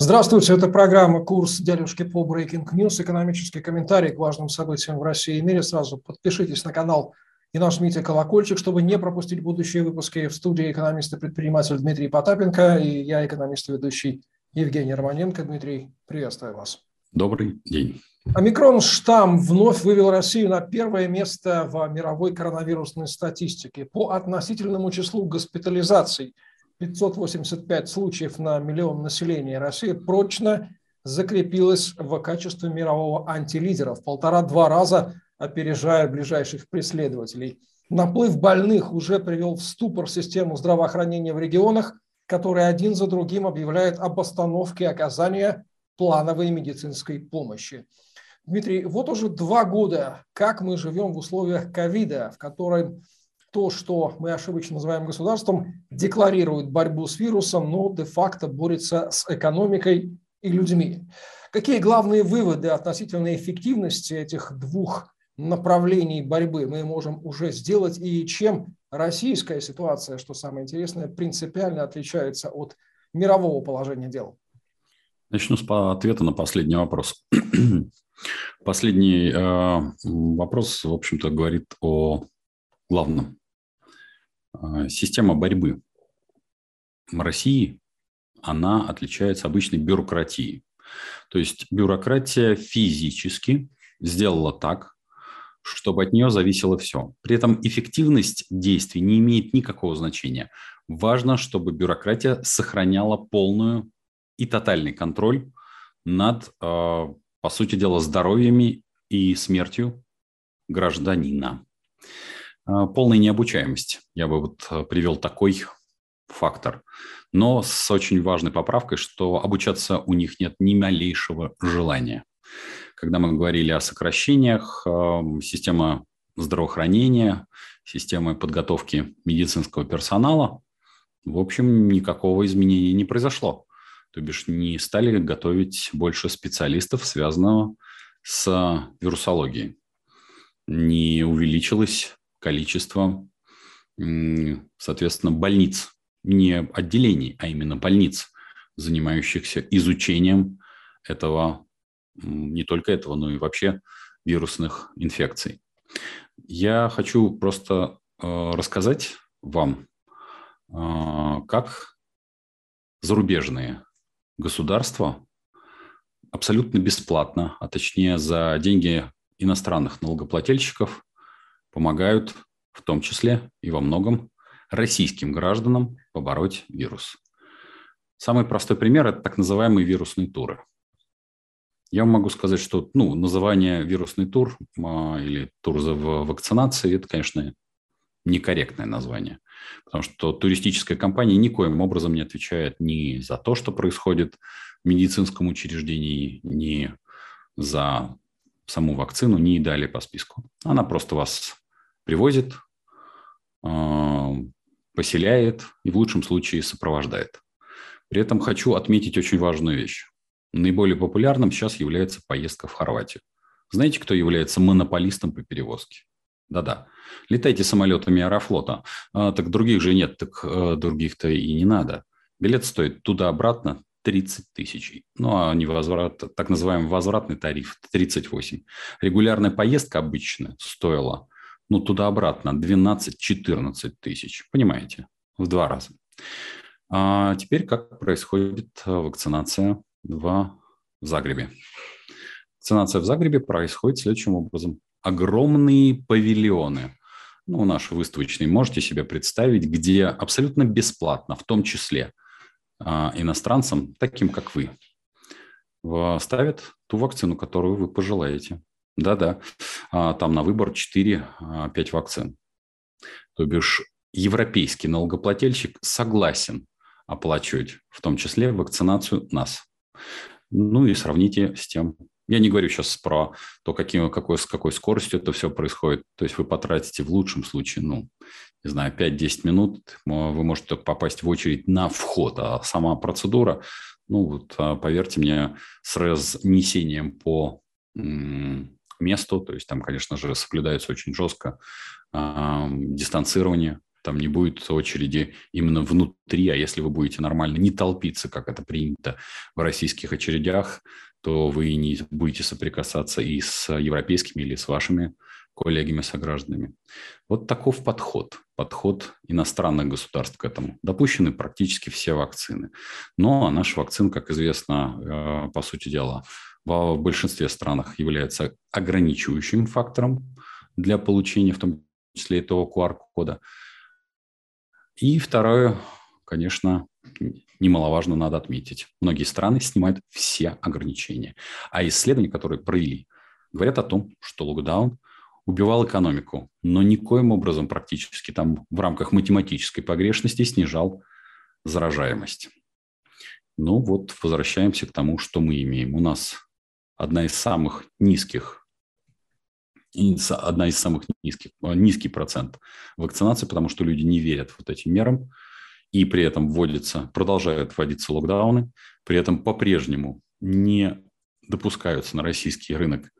Здравствуйте, это программа «Курс дядюшки по Breaking News», экономический комментарий к важным событиям в России и мире. Сразу подпишитесь на канал и нажмите колокольчик, чтобы не пропустить будущие выпуски. В студии экономист и предприниматель Дмитрий Потапенко и я, экономист и ведущий Евгений Романенко. Дмитрий, приветствую вас. Добрый день. Омикрон штамм вновь вывел Россию на первое место в мировой коронавирусной статистике по относительному числу госпитализаций. 585 случаев на миллион населения. Россия прочно закрепилась в качестве мирового антилидера в полтора-два раза опережая ближайших преследователей. Наплыв больных уже привел в ступор систему здравоохранения в регионах, которые один за другим объявляют об остановке оказания плановой медицинской помощи. Дмитрий, вот уже два года, как мы живем в условиях ковида, в котором то, что мы ошибочно называем государством, декларирует борьбу с вирусом, но де-факто борется с экономикой и людьми. Какие главные выводы относительно эффективности этих двух направлений борьбы мы можем уже сделать и чем российская ситуация, что самое интересное, принципиально отличается от мирового положения дел? Начну с ответа на последний вопрос. Последний э, вопрос, в общем-то, говорит о главном. Э, система борьбы в России, она отличается обычной бюрократией. То есть бюрократия физически сделала так, чтобы от нее зависело все. При этом эффективность действий не имеет никакого значения. Важно, чтобы бюрократия сохраняла полную и тотальный контроль над, э, по сути дела, здоровьями и смертью гражданина. Э, полная необучаемость. Я бы вот э, привел такой фактор. Но с очень важной поправкой, что обучаться у них нет ни малейшего желания. Когда мы говорили о сокращениях, система здравоохранения, системы подготовки медицинского персонала, в общем, никакого изменения не произошло. То бишь не стали готовить больше специалистов, связанного с вирусологией. Не увеличилось количество, соответственно, больниц, не отделений, а именно больниц, занимающихся изучением этого, не только этого, но и вообще вирусных инфекций. Я хочу просто э, рассказать вам, э, как зарубежные государство абсолютно бесплатно, а точнее за деньги иностранных налогоплательщиков помогают в том числе и во многом российским гражданам побороть вирус. Самый простой пример – это так называемые вирусные туры. Я могу сказать, что ну, название вирусный тур а, или тур за вакцинацией – это, конечно, некорректное название. Потому что туристическая компания никоим образом не отвечает ни за то, что происходит в медицинском учреждении, ни за саму вакцину, ни далее по списку. Она просто вас привозит, а, поселяет и в лучшем случае сопровождает. При этом хочу отметить очень важную вещь. Наиболее популярным сейчас является поездка в Хорватию. Знаете, кто является монополистом по перевозке? Да-да. Летайте самолетами Аэрофлота. А, так других же нет, так а, других-то и не надо. Билет стоит туда-обратно 30 тысяч. Ну, а не возврат, так называемый возвратный тариф 38. Регулярная поездка обычно стоила, ну, туда-обратно 12-14 тысяч. Понимаете? В два раза. А теперь как происходит вакцинация в Загребе? Вакцинация в Загребе происходит следующим образом огромные павильоны, ну, наши выставочные, можете себе представить, где абсолютно бесплатно, в том числе иностранцам, таким как вы, ставят ту вакцину, которую вы пожелаете. Да-да, а, там на выбор 4-5 а, вакцин. То бишь европейский налогоплательщик согласен оплачивать в том числе вакцинацию нас. Ну и сравните с тем, я не говорю сейчас про то, каким, какой, с какой скоростью это все происходит. То есть вы потратите в лучшем случае, ну, не знаю, 5-10 минут, вы можете попасть в очередь на вход, а сама процедура, ну, вот, а, поверьте мне, с разнесением по месту, то есть там, конечно же, соблюдается очень жестко э, дистанцирование, там не будет очереди именно внутри, а если вы будете нормально не толпиться, как это принято в российских очередях, то вы не будете соприкасаться и с европейскими или с вашими коллегами, согражданами. Вот таков подход, подход иностранных государств к этому. Допущены практически все вакцины. Но наш вакцин, как известно, э, по сути дела, в большинстве странах является ограничивающим фактором для получения, в том числе этого QR-кода. И второе, конечно, немаловажно надо отметить. Многие страны снимают все ограничения. А исследования, которые провели, говорят о том, что локдаун убивал экономику, но никоим образом практически там в рамках математической погрешности снижал заражаемость. Ну вот, возвращаемся к тому, что мы имеем. У нас одна из самых низких одна из самых низких, низкий процент вакцинации, потому что люди не верят вот этим мерам, и при этом вводится, продолжают вводиться локдауны, при этом по-прежнему не допускаются на российский рынок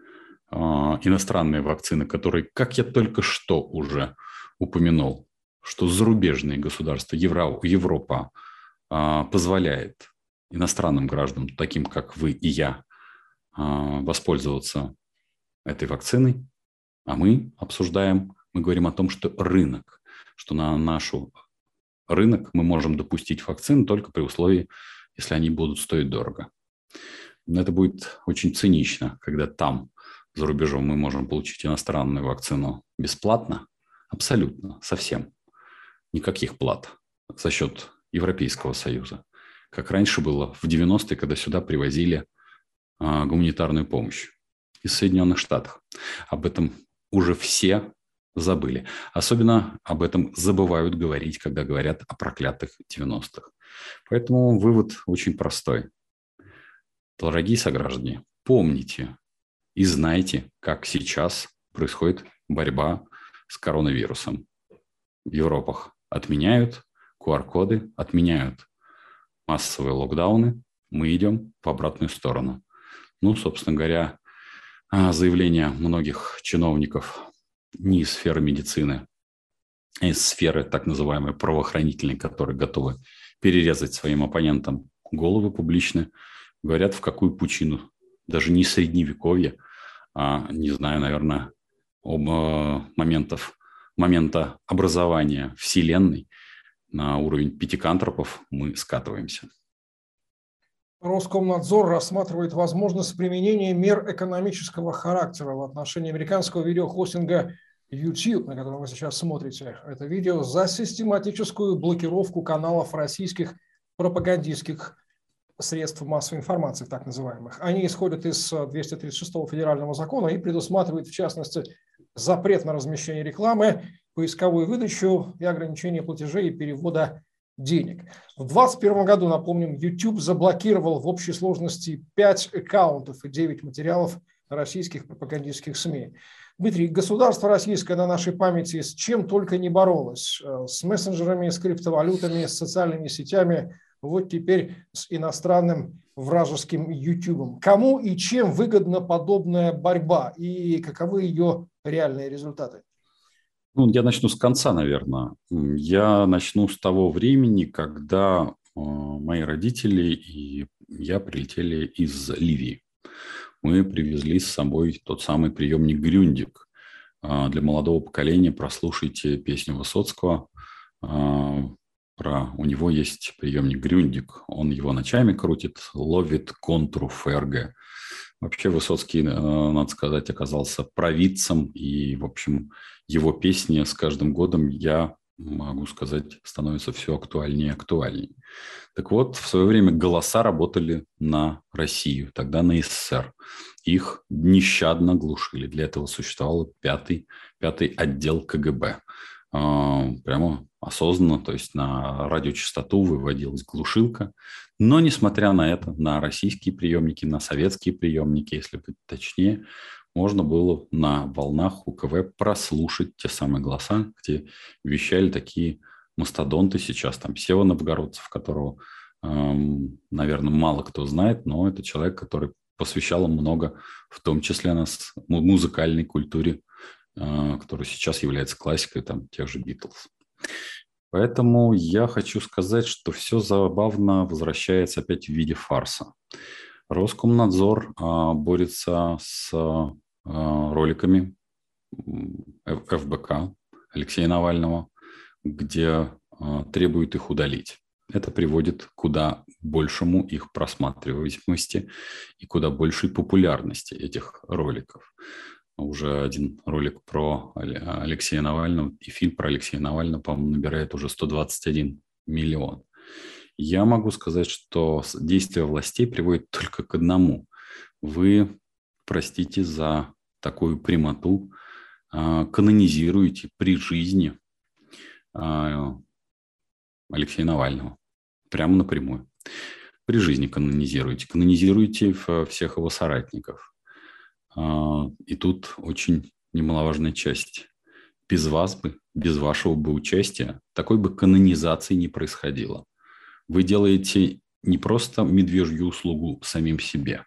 а, иностранные вакцины, которые, как я только что уже упомянул, что зарубежные государства, Евро, Европа а, позволяет иностранным гражданам, таким как вы и я, а, воспользоваться этой вакциной, а мы обсуждаем, мы говорим о том, что рынок, что на нашу рынок мы можем допустить вакцины только при условии, если они будут стоить дорого. Но это будет очень цинично, когда там за рубежом мы можем получить иностранную вакцину бесплатно, абсолютно, совсем. Никаких плат за счет Европейского Союза. Как раньше было в 90-е, когда сюда привозили а, гуманитарную помощь из Соединенных Штатов. Об этом уже все забыли. Особенно об этом забывают говорить, когда говорят о проклятых 90-х. Поэтому вывод очень простой. Дорогие сограждане, помните, и знайте, как сейчас происходит борьба с коронавирусом. В Европах отменяют QR-коды, отменяют массовые локдауны, мы идем в обратную сторону. Ну, собственно говоря, заявления многих чиновников не из сферы медицины, а из сферы так называемой правоохранительной, которые готовы перерезать своим оппонентам головы публично, говорят, в какую пучину, даже не средневековье, а, не знаю, наверное, об э, моментов, момента образования Вселенной на уровень пятикантропов мы скатываемся. Роскомнадзор рассматривает возможность применения мер экономического характера в отношении американского видеохостинга YouTube, на котором вы сейчас смотрите это видео, за систематическую блокировку каналов российских пропагандистских средств массовой информации, так называемых. Они исходят из 236 э, федерального закона и предусматривают, в частности, запрет на размещение рекламы, поисковую выдачу и ограничение платежей и перевода денег. В 2021 году, напомним, YouTube заблокировал в общей сложности 5 аккаунтов и 9 материалов российских пропагандистских СМИ. Дмитрий, государство российское на нашей памяти с чем только не боролось. Э, с мессенджерами, с криптовалютами, с социальными сетями – вот теперь с иностранным вражеским YouTube. Кому и чем выгодна подобная борьба и каковы ее реальные результаты? Ну, я начну с конца, наверное. Я начну с того времени, когда э, мои родители и я прилетели из Ливии. Мы привезли с собой тот самый приемник «Грюндик». Э, для молодого поколения прослушайте песню Высоцкого э, про... У него есть приемник Грюндик, он его ночами крутит, ловит контуру ФРГ. Вообще Высоцкий, э, надо сказать, оказался провидцем, и, в общем, его песни с каждым годом, я могу сказать, становятся все актуальнее и актуальнее. Так вот, в свое время голоса работали на Россию, тогда на СССР. Их нещадно глушили. Для этого существовал пятый, пятый отдел КГБ. А, прямо осознанно, то есть на радиочастоту выводилась глушилка. Но, несмотря на это, на российские приемники, на советские приемники, если быть точнее, можно было на волнах УКВ прослушать те самые голоса, где вещали такие мастодонты сейчас, там Сева Новгородцев, которого, эм, наверное, мало кто знает, но это человек, который посвящал много, в том числе нас, музыкальной культуре, э, которая сейчас является классикой там, тех же Битлз. Поэтому я хочу сказать, что все забавно возвращается опять в виде фарса. Роскомнадзор а, борется с а, роликами ФБК Алексея Навального, где а, требует их удалить. Это приводит к куда большему их просматриваемости и куда большей популярности этих роликов уже один ролик про Алексея Навального и фильм про Алексея Навального, по-моему, набирает уже 121 миллион. Я могу сказать, что действия властей приводят только к одному. Вы, простите за такую прямоту, а, канонизируете при жизни а, Алексея Навального. Прямо напрямую. При жизни канонизируете. Канонизируете всех его соратников. А, и тут очень немаловажная часть. Без вас бы, без вашего бы участия такой бы канонизации не происходило. Вы делаете не просто медвежью услугу самим себе,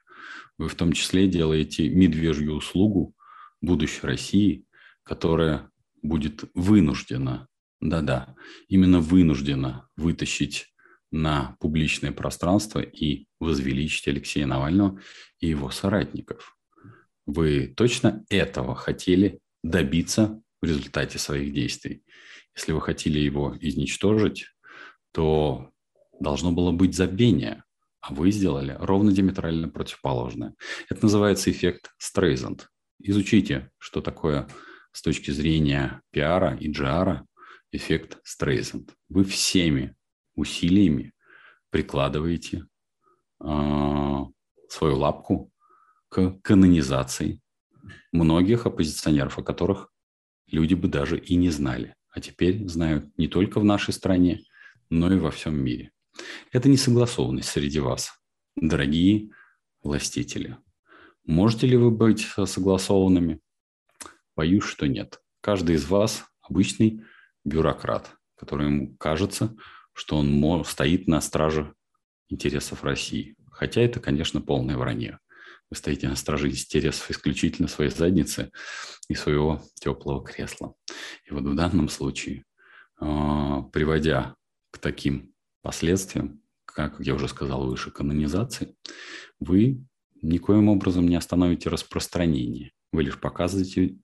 вы в том числе делаете медвежью услугу будущей России, которая будет вынуждена, да-да, именно вынуждена вытащить на публичное пространство и возвеличить Алексея Навального и его соратников. Вы точно этого хотели добиться в результате своих действий? Если вы хотели его изничтожить, то должно было быть забвение, а вы сделали ровно диаметрально противоположное. Это называется эффект Стрейзанд. Изучите, что такое с точки зрения пиара и джиара эффект Стрейзанд. Вы всеми усилиями прикладываете э, свою лапку к канонизации многих оппозиционеров, о которых люди бы даже и не знали, а теперь знают не только в нашей стране, но и во всем мире. Это несогласованность среди вас, дорогие властители. Можете ли вы быть согласованными? Боюсь, что нет. Каждый из вас обычный бюрократ, которому кажется, что он стоит на страже интересов России. Хотя это, конечно, полное вранье. Вы стоите на страже интересов исключительно своей задницы и своего теплого кресла. И вот в данном случае, а, приводя к таким последствиям, как я уже сказал выше, канонизации, вы никоим образом не остановите распространение. Вы лишь показываете,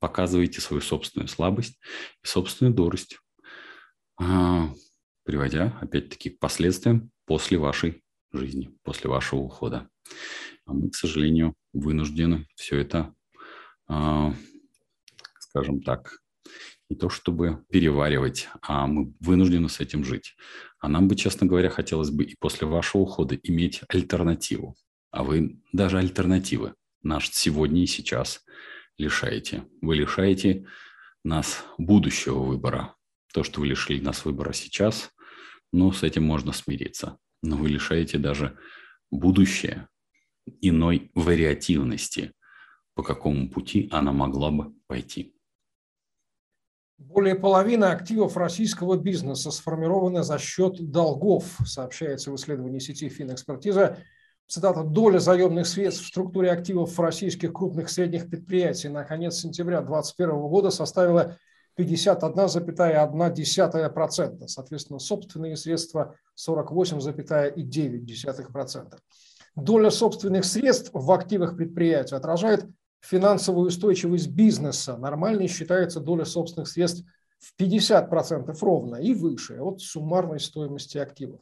показываете свою собственную слабость и собственную дурость, а, приводя, опять-таки, к последствиям после вашей жизни, после вашего ухода. А мы, к сожалению, вынуждены все это, а, скажем так, не то чтобы переваривать, а мы вынуждены с этим жить. А нам бы, честно говоря, хотелось бы и после вашего ухода иметь альтернативу. А вы даже альтернативы наш сегодня и сейчас лишаете. Вы лишаете нас будущего выбора. То, что вы лишили нас выбора сейчас, ну, с этим можно смириться. Но вы лишаете даже будущее, иной вариативности, по какому пути она могла бы пойти. Более половины активов российского бизнеса сформированы за счет долгов, сообщается в исследовании сети Финэкспертиза. Цитата, доля заемных средств в структуре активов российских крупных средних предприятий на конец сентября 2021 года составила 51,1%. Соответственно, собственные средства 48,9%. Доля собственных средств в активах предприятия отражает финансовую устойчивость бизнеса. Нормальной считается доля собственных средств в 50% ровно и выше от суммарной стоимости активов.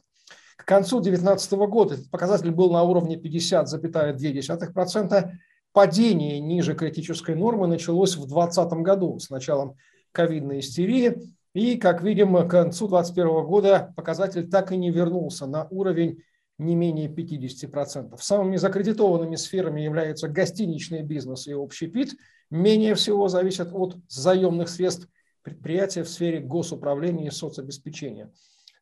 К концу 2019 года этот показатель был на уровне 50,2%. Падение ниже критической нормы началось в 2020 году с началом ковидной истерии. И, как видим, к концу 2021 года показатель так и не вернулся на уровень не менее 50%. Самыми закредитованными сферами являются гостиничный бизнес и общий пит. Менее всего зависят от заемных средств предприятия в сфере госуправления и соцобеспечения.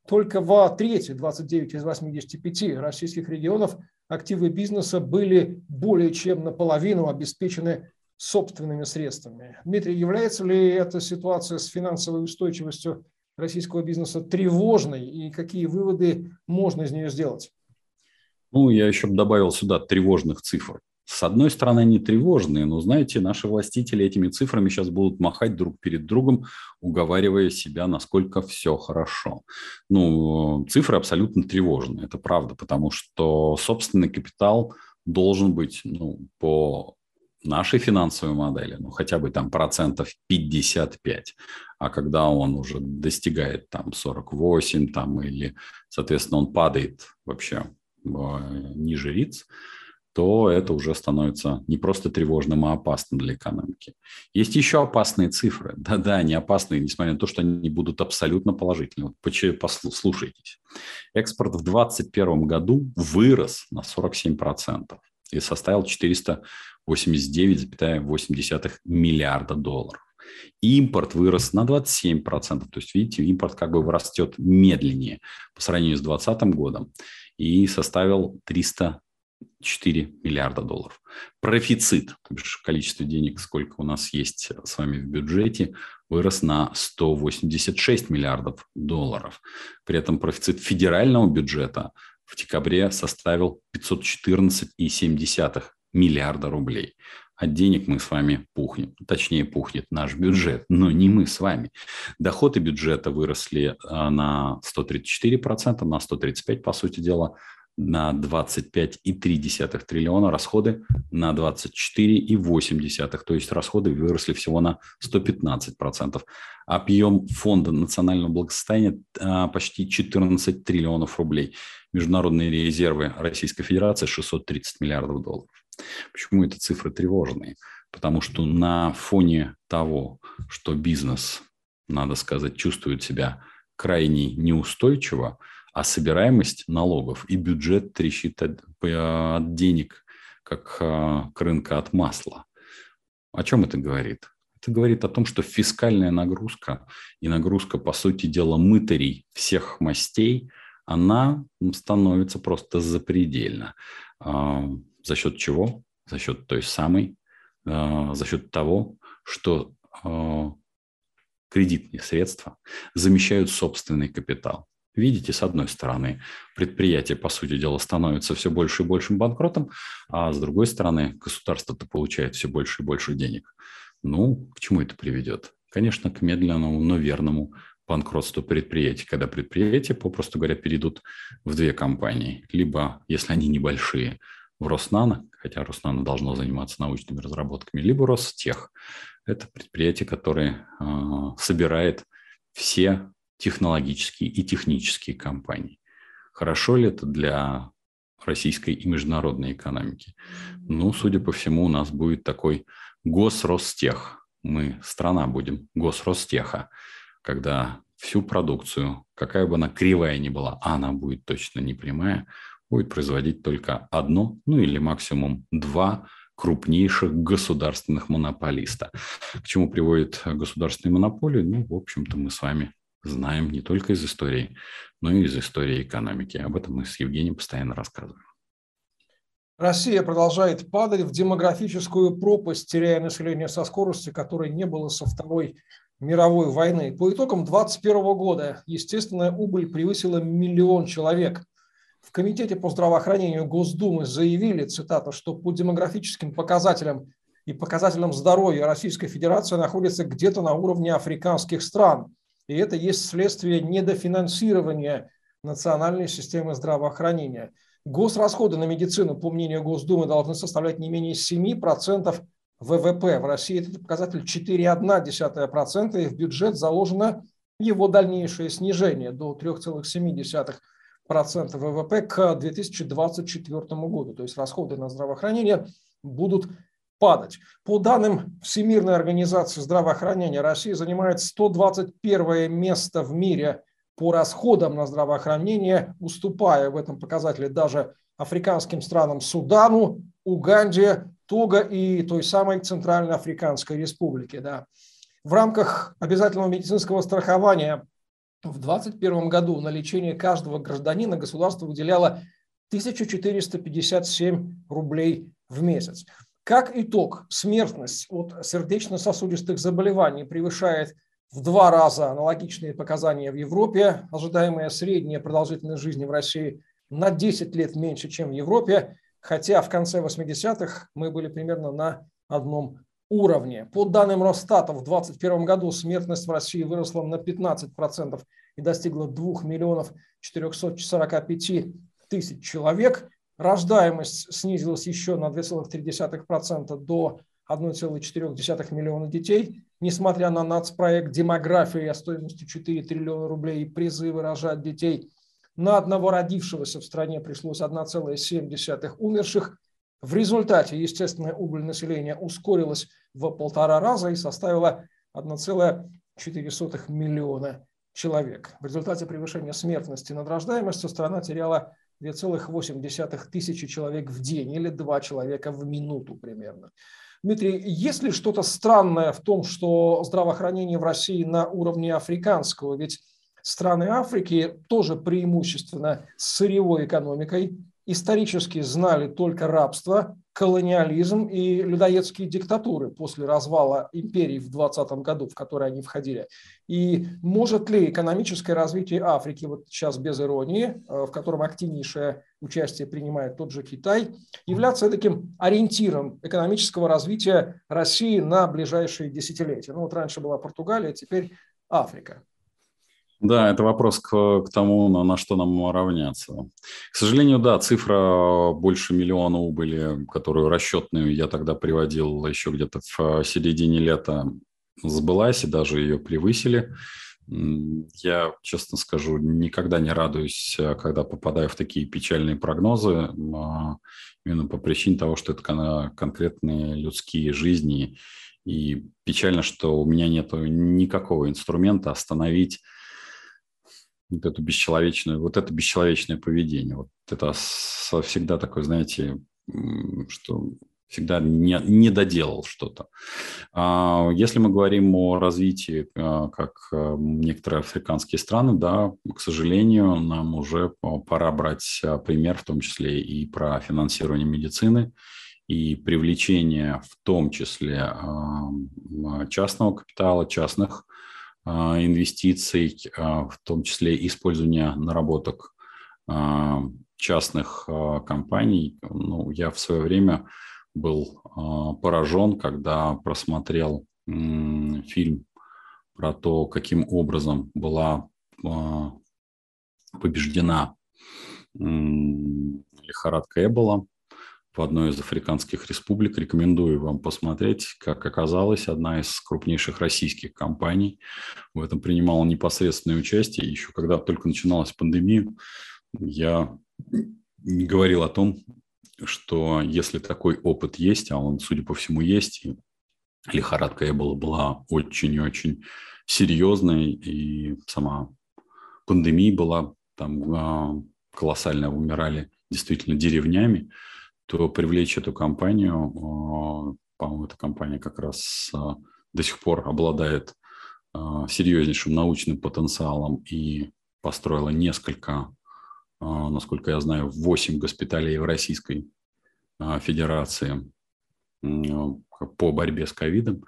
Только в трети, 29 из 85 российских регионов, активы бизнеса были более чем наполовину обеспечены собственными средствами. Дмитрий, является ли эта ситуация с финансовой устойчивостью российского бизнеса тревожной и какие выводы можно из нее сделать? Ну, я еще бы добавил сюда тревожных цифр. С одной стороны, они тревожные, но, знаете, наши властители этими цифрами сейчас будут махать друг перед другом, уговаривая себя, насколько все хорошо. Ну, цифры абсолютно тревожные, это правда, потому что собственный капитал должен быть ну, по нашей финансовой модели, ну, хотя бы там процентов 55, а когда он уже достигает там 48 там, или, соответственно, он падает вообще ниже риц, то это уже становится не просто тревожным, а опасным для экономики. Есть еще опасные цифры. Да-да, они опасные, несмотря на то, что они будут абсолютно положительны. Вот послушайтесь. Экспорт в 2021 году вырос на 47% и составил 489,8 миллиарда долларов. Импорт вырос на 27%. То есть, видите, импорт как бы растет медленнее по сравнению с 2020 годом и составил 304 миллиарда долларов. Профицит, то есть количество денег, сколько у нас есть с вами в бюджете, вырос на 186 миллиардов долларов. При этом профицит федерального бюджета в декабре составил 514,7 миллиарда рублей. От денег мы с вами пухнем, точнее пухнет наш бюджет, но не мы с вами. Доходы бюджета выросли а, на 134%, на 135% по сути дела, на 25,3 триллиона, расходы на 24,8, то есть расходы выросли всего на 115%. Объем фонда национального благосостояния а, почти 14 триллионов рублей. Международные резервы Российской Федерации 630 миллиардов долларов. Почему эти цифры тревожные? Потому что на фоне того, что бизнес, надо сказать, чувствует себя крайне неустойчиво, а собираемость налогов и бюджет трещит от, от денег, как а, к рынка от масла. О чем это говорит? Это говорит о том, что фискальная нагрузка и нагрузка, по сути дела, мытарей всех мастей, она становится просто запредельна. За счет чего? За счет той самой, э, за счет того, что э, кредитные средства замещают собственный капитал. Видите, с одной стороны, предприятие, по сути дела, становится все больше и большим банкротом, а с другой стороны, государство-то получает все больше и больше денег. Ну, к чему это приведет? Конечно, к медленному, но верному банкротству предприятий, когда предприятия, попросту говоря, перейдут в две компании. Либо, если они небольшие, в Роснано, хотя Роснано должно заниматься научными разработками, либо Ростех. Это предприятие, которое э, собирает все технологические и технические компании. Хорошо ли это для российской и международной экономики? Ну, судя по всему, у нас будет такой госростех. Мы страна будем госростеха, когда всю продукцию, какая бы она кривая ни была, а она будет точно не прямая, будет производить только одно, ну или максимум два крупнейших государственных монополиста. К чему приводит государственные монополии? Ну, в общем-то, мы с вами знаем не только из истории, но и из истории экономики. Об этом мы с Евгением постоянно рассказываем. Россия продолжает падать в демографическую пропасть, теряя население со скоростью, которой не было со Второй мировой войны. По итогам 2021 года естественная убыль превысила миллион человек. В Комитете по здравоохранению Госдумы заявили, цитата, что по демографическим показателям и показателям здоровья Российская Федерация находится где-то на уровне африканских стран. И это есть следствие недофинансирования национальной системы здравоохранения. Госрасходы на медицину, по мнению Госдумы, должны составлять не менее 7% ВВП. В России этот показатель 4,1%, и в бюджет заложено его дальнейшее снижение до 3,7% процента ВВП к 2024 году. То есть расходы на здравоохранение будут падать. По данным Всемирной организации здравоохранения, Россия занимает 121 место в мире по расходам на здравоохранение, уступая в этом показателе даже африканским странам Судану, Уганде, Того и той самой Центральноафриканской Республике. Да. В рамках обязательного медицинского страхования в 2021 году на лечение каждого гражданина государство выделяло 1457 рублей в месяц. Как итог, смертность от сердечно-сосудистых заболеваний превышает в два раза аналогичные показания в Европе. Ожидаемая средняя продолжительность жизни в России на 10 лет меньше, чем в Европе. хотя в конце 80-х мы были примерно на одном уровне. По данным Росстата, в 2021 году смертность в России выросла на 15% и достигла 2 миллионов 445 тысяч человек. Рождаемость снизилась еще на 2,3% до 1,4 миллиона детей, несмотря на нацпроект демографии стоимостью 4 триллиона рублей и призывы рожать детей. На одного родившегося в стране пришлось 1,7 умерших. В результате естественная убыль населения ускорилась в полтора раза и составила 1,4 миллиона человек. В результате превышения смертности над рождаемостью страна теряла 2,8 тысячи человек в день или 2 человека в минуту примерно. Дмитрий, есть ли что-то странное в том, что здравоохранение в России на уровне африканского? Ведь страны Африки тоже преимущественно сырьевой экономикой, исторически знали только рабство, колониализм и людоедские диктатуры после развала империи в 20 году, в который они входили. И может ли экономическое развитие Африки, вот сейчас без иронии, э, в котором активнейшее участие принимает тот же Китай, являться таким ориентиром экономического развития России на ближайшие десятилетия? Ну вот раньше была Португалия, теперь Африка. Да, это вопрос к, к тому, на, на что нам равняться. К сожалению, да, цифра больше миллиона убыли, которую расчетную я тогда приводил еще где-то в середине лета, сбылась и даже ее превысили. Я, честно скажу, никогда не радуюсь, когда попадаю в такие печальные прогнозы, а, именно по причине того, что это конкретные людские жизни. И печально, что у меня нет никакого инструмента остановить вот эту бесчеловечную, вот это бесчеловечное поведение. Вот это всегда такое, знаете, что всегда не, не доделал что-то. А, если мы говорим о развитии, а, как а, некоторые африканские страны, да, к сожалению, нам уже пора брать пример, в том числе и про финансирование медицины, и привлечение в том числе частного капитала, частных а, инвестиций, а, в том числе использования наработок а, частных компаний. Ну, я в свое время был поражен, когда просмотрел фильм про то, каким образом была побеждена лихорадка Эбола в одной из африканских республик. Рекомендую вам посмотреть. Как оказалось, одна из крупнейших российских компаний в этом принимала непосредственное участие. Еще когда только начиналась пандемия, я говорил о том, что если такой опыт есть, а он, судя по всему, есть, и лихорадка Эбола была очень-очень серьезной, и сама пандемия была там а, колоссально умирали действительно деревнями, то привлечь эту компанию, а, по-моему, эта компания как раз а, до сих пор обладает а, серьезнейшим научным потенциалом и построила несколько, насколько я знаю, 8 госпиталей в Российской Федерации по борьбе с ковидом.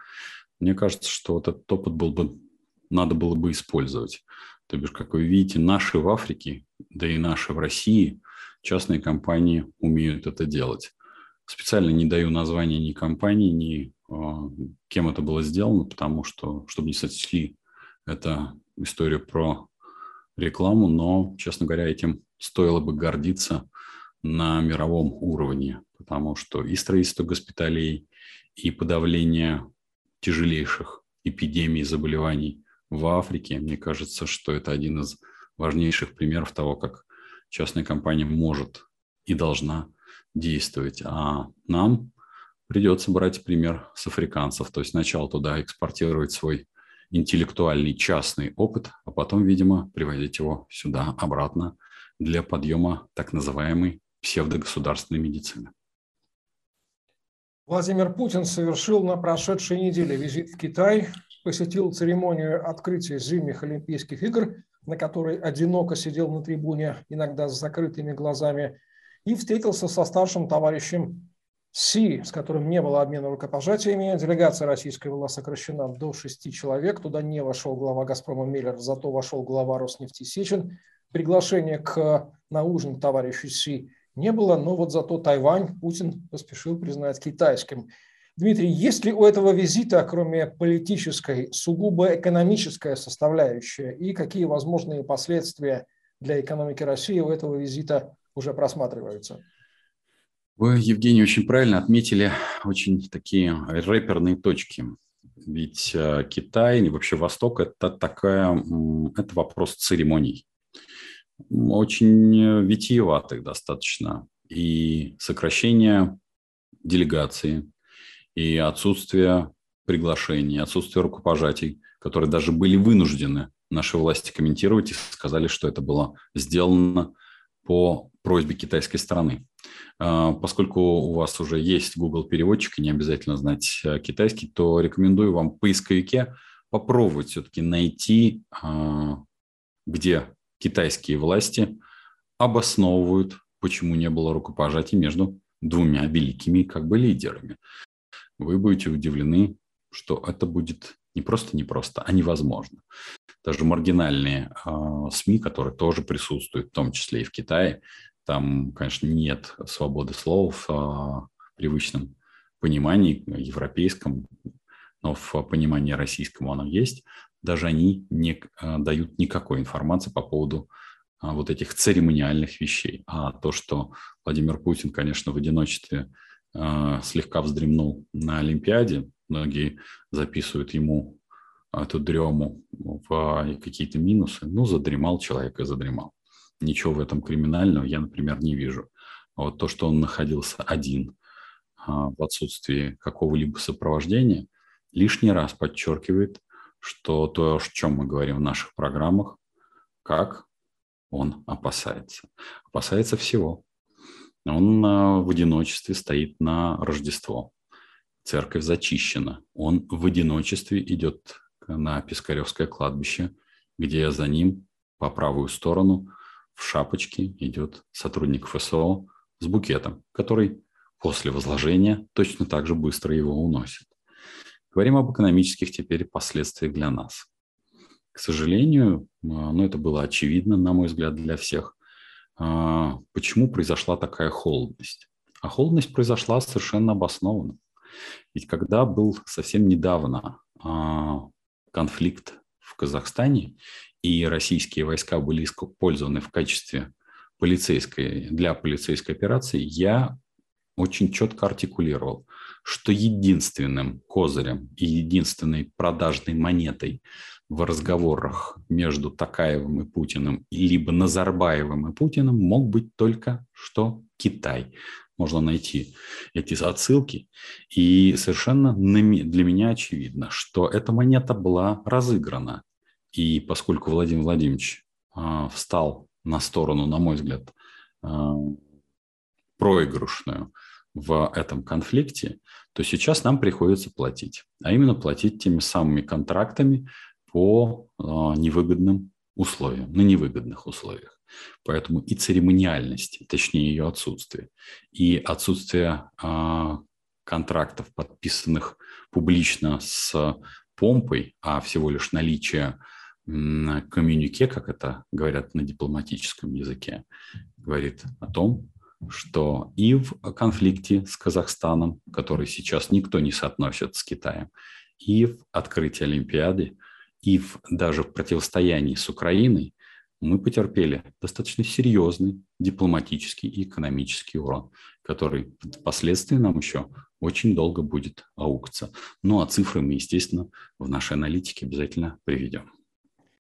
Мне кажется, что этот опыт был бы, надо было бы использовать. То бишь, как вы видите, наши в Африке, да и наши в России – частные компании умеют это делать. Специально не даю названия ни компании, ни э, кем это было сделано, потому что, чтобы не сочли это историю про рекламу, но, честно говоря, этим стоило бы гордиться на мировом уровне, потому что и строительство госпиталей, и подавление тяжелейших эпидемий заболеваний в Африке, мне кажется, что это один из важнейших примеров того, как частная компания может и должна действовать. А нам придется брать пример с африканцев, то есть сначала туда экспортировать свой интеллектуальный частный опыт, а потом, видимо, привозить его сюда обратно для подъема так называемой псевдогосударственной медицины. Владимир Путин совершил на прошедшей неделе визит в Китай, посетил церемонию открытия зимних Олимпийских игр на которой одиноко сидел на трибуне, иногда с закрытыми глазами, и встретился со старшим товарищем Си, с которым не было обмена рукопожатиями. Делегация российская была сокращена до шести человек. Туда не вошел глава «Газпрома» Миллер, зато вошел глава «Роснефти» Сечин. Приглашение к, на ужин товарищу Си не было, но вот зато Тайвань Путин поспешил признать китайским. Дмитрий, есть ли у этого визита, кроме политической, сугубо экономическая составляющая? И какие возможные последствия для экономики России у этого визита уже просматриваются? Вы, Евгений, очень правильно отметили очень такие рэперные точки. Ведь э, Китай и вообще Восток – это такая, это вопрос церемоний. Очень витиеватых достаточно. И сокращение делегации, и отсутствие приглашений, отсутствие рукопожатий, которые даже были вынуждены наши власти комментировать и сказали, что это было сделано по просьбе китайской стороны. А, поскольку у вас уже есть Google переводчик и не обязательно знать э, китайский, то рекомендую вам в поисковике попробовать все-таки найти, а, где китайские власти обосновывают, почему не было рукопожатий между двумя великими как бы лидерами. Вы будете удивлены, что это будет не просто непросто, а невозможно. Даже маргинальные э, СМИ, которые тоже присутствуют, в том числе и в Китае, там, конечно, нет свободы слова в э, привычном понимании европейском, но в понимании российском оно есть. Даже они не э, дают никакой информации по поводу э, вот этих церемониальных вещей. А то, что Владимир Путин, конечно, в одиночестве слегка вздремнул на Олимпиаде, многие записывают ему эту дрему в какие-то минусы. Ну, задремал человек и задремал. Ничего в этом криминального я, например, не вижу. Вот то, что он находился один а, в отсутствии какого-либо сопровождения, лишний раз подчеркивает, что то, о чем мы говорим в наших программах, как он опасается. Опасается всего. Он а, в одиночестве стоит на Рождество. Церковь зачищена. Он в одиночестве идет на Пискаревское кладбище, где за ним по правую сторону в шапочке идет сотрудник ФСО с букетом, который после возложения точно так же быстро его уносит. Говорим об экономических теперь последствиях для нас. К сожалению, а, ну это было очевидно, на мой взгляд, для всех, почему произошла такая холодность. А холодность произошла совершенно обоснованно. Ведь когда был совсем недавно а, конфликт в Казахстане, и российские войска были использованы в качестве полицейской, для полицейской операции, я очень четко артикулировал, что единственным козырем и единственной продажной монетой в разговорах между Такаевым и Путиным, либо Назарбаевым и Путиным мог быть только что Китай можно найти эти отсылки. И совершенно для меня очевидно, что эта монета была разыграна. И поскольку Владимир Владимирович а, встал на сторону, на мой взгляд, а, проигрышную в этом конфликте, то сейчас нам приходится платить. А именно платить теми самыми контрактами по а, невыгодным условиям, на невыгодных условиях. Поэтому и церемониальность, точнее ее отсутствие, и отсутствие э, контрактов, подписанных публично с помпой, а всего лишь наличие коммюнике, как это говорят на дипломатическом языке, говорит о том, что и в конфликте с Казахстаном, который сейчас никто не соотносит с Китаем, и в открытии Олимпиады, и в, даже в противостоянии с Украиной мы потерпели достаточно серьезный дипломатический и экономический урон, который впоследствии нам еще очень долго будет аукаться. Ну а цифры мы, естественно, в нашей аналитике обязательно приведем.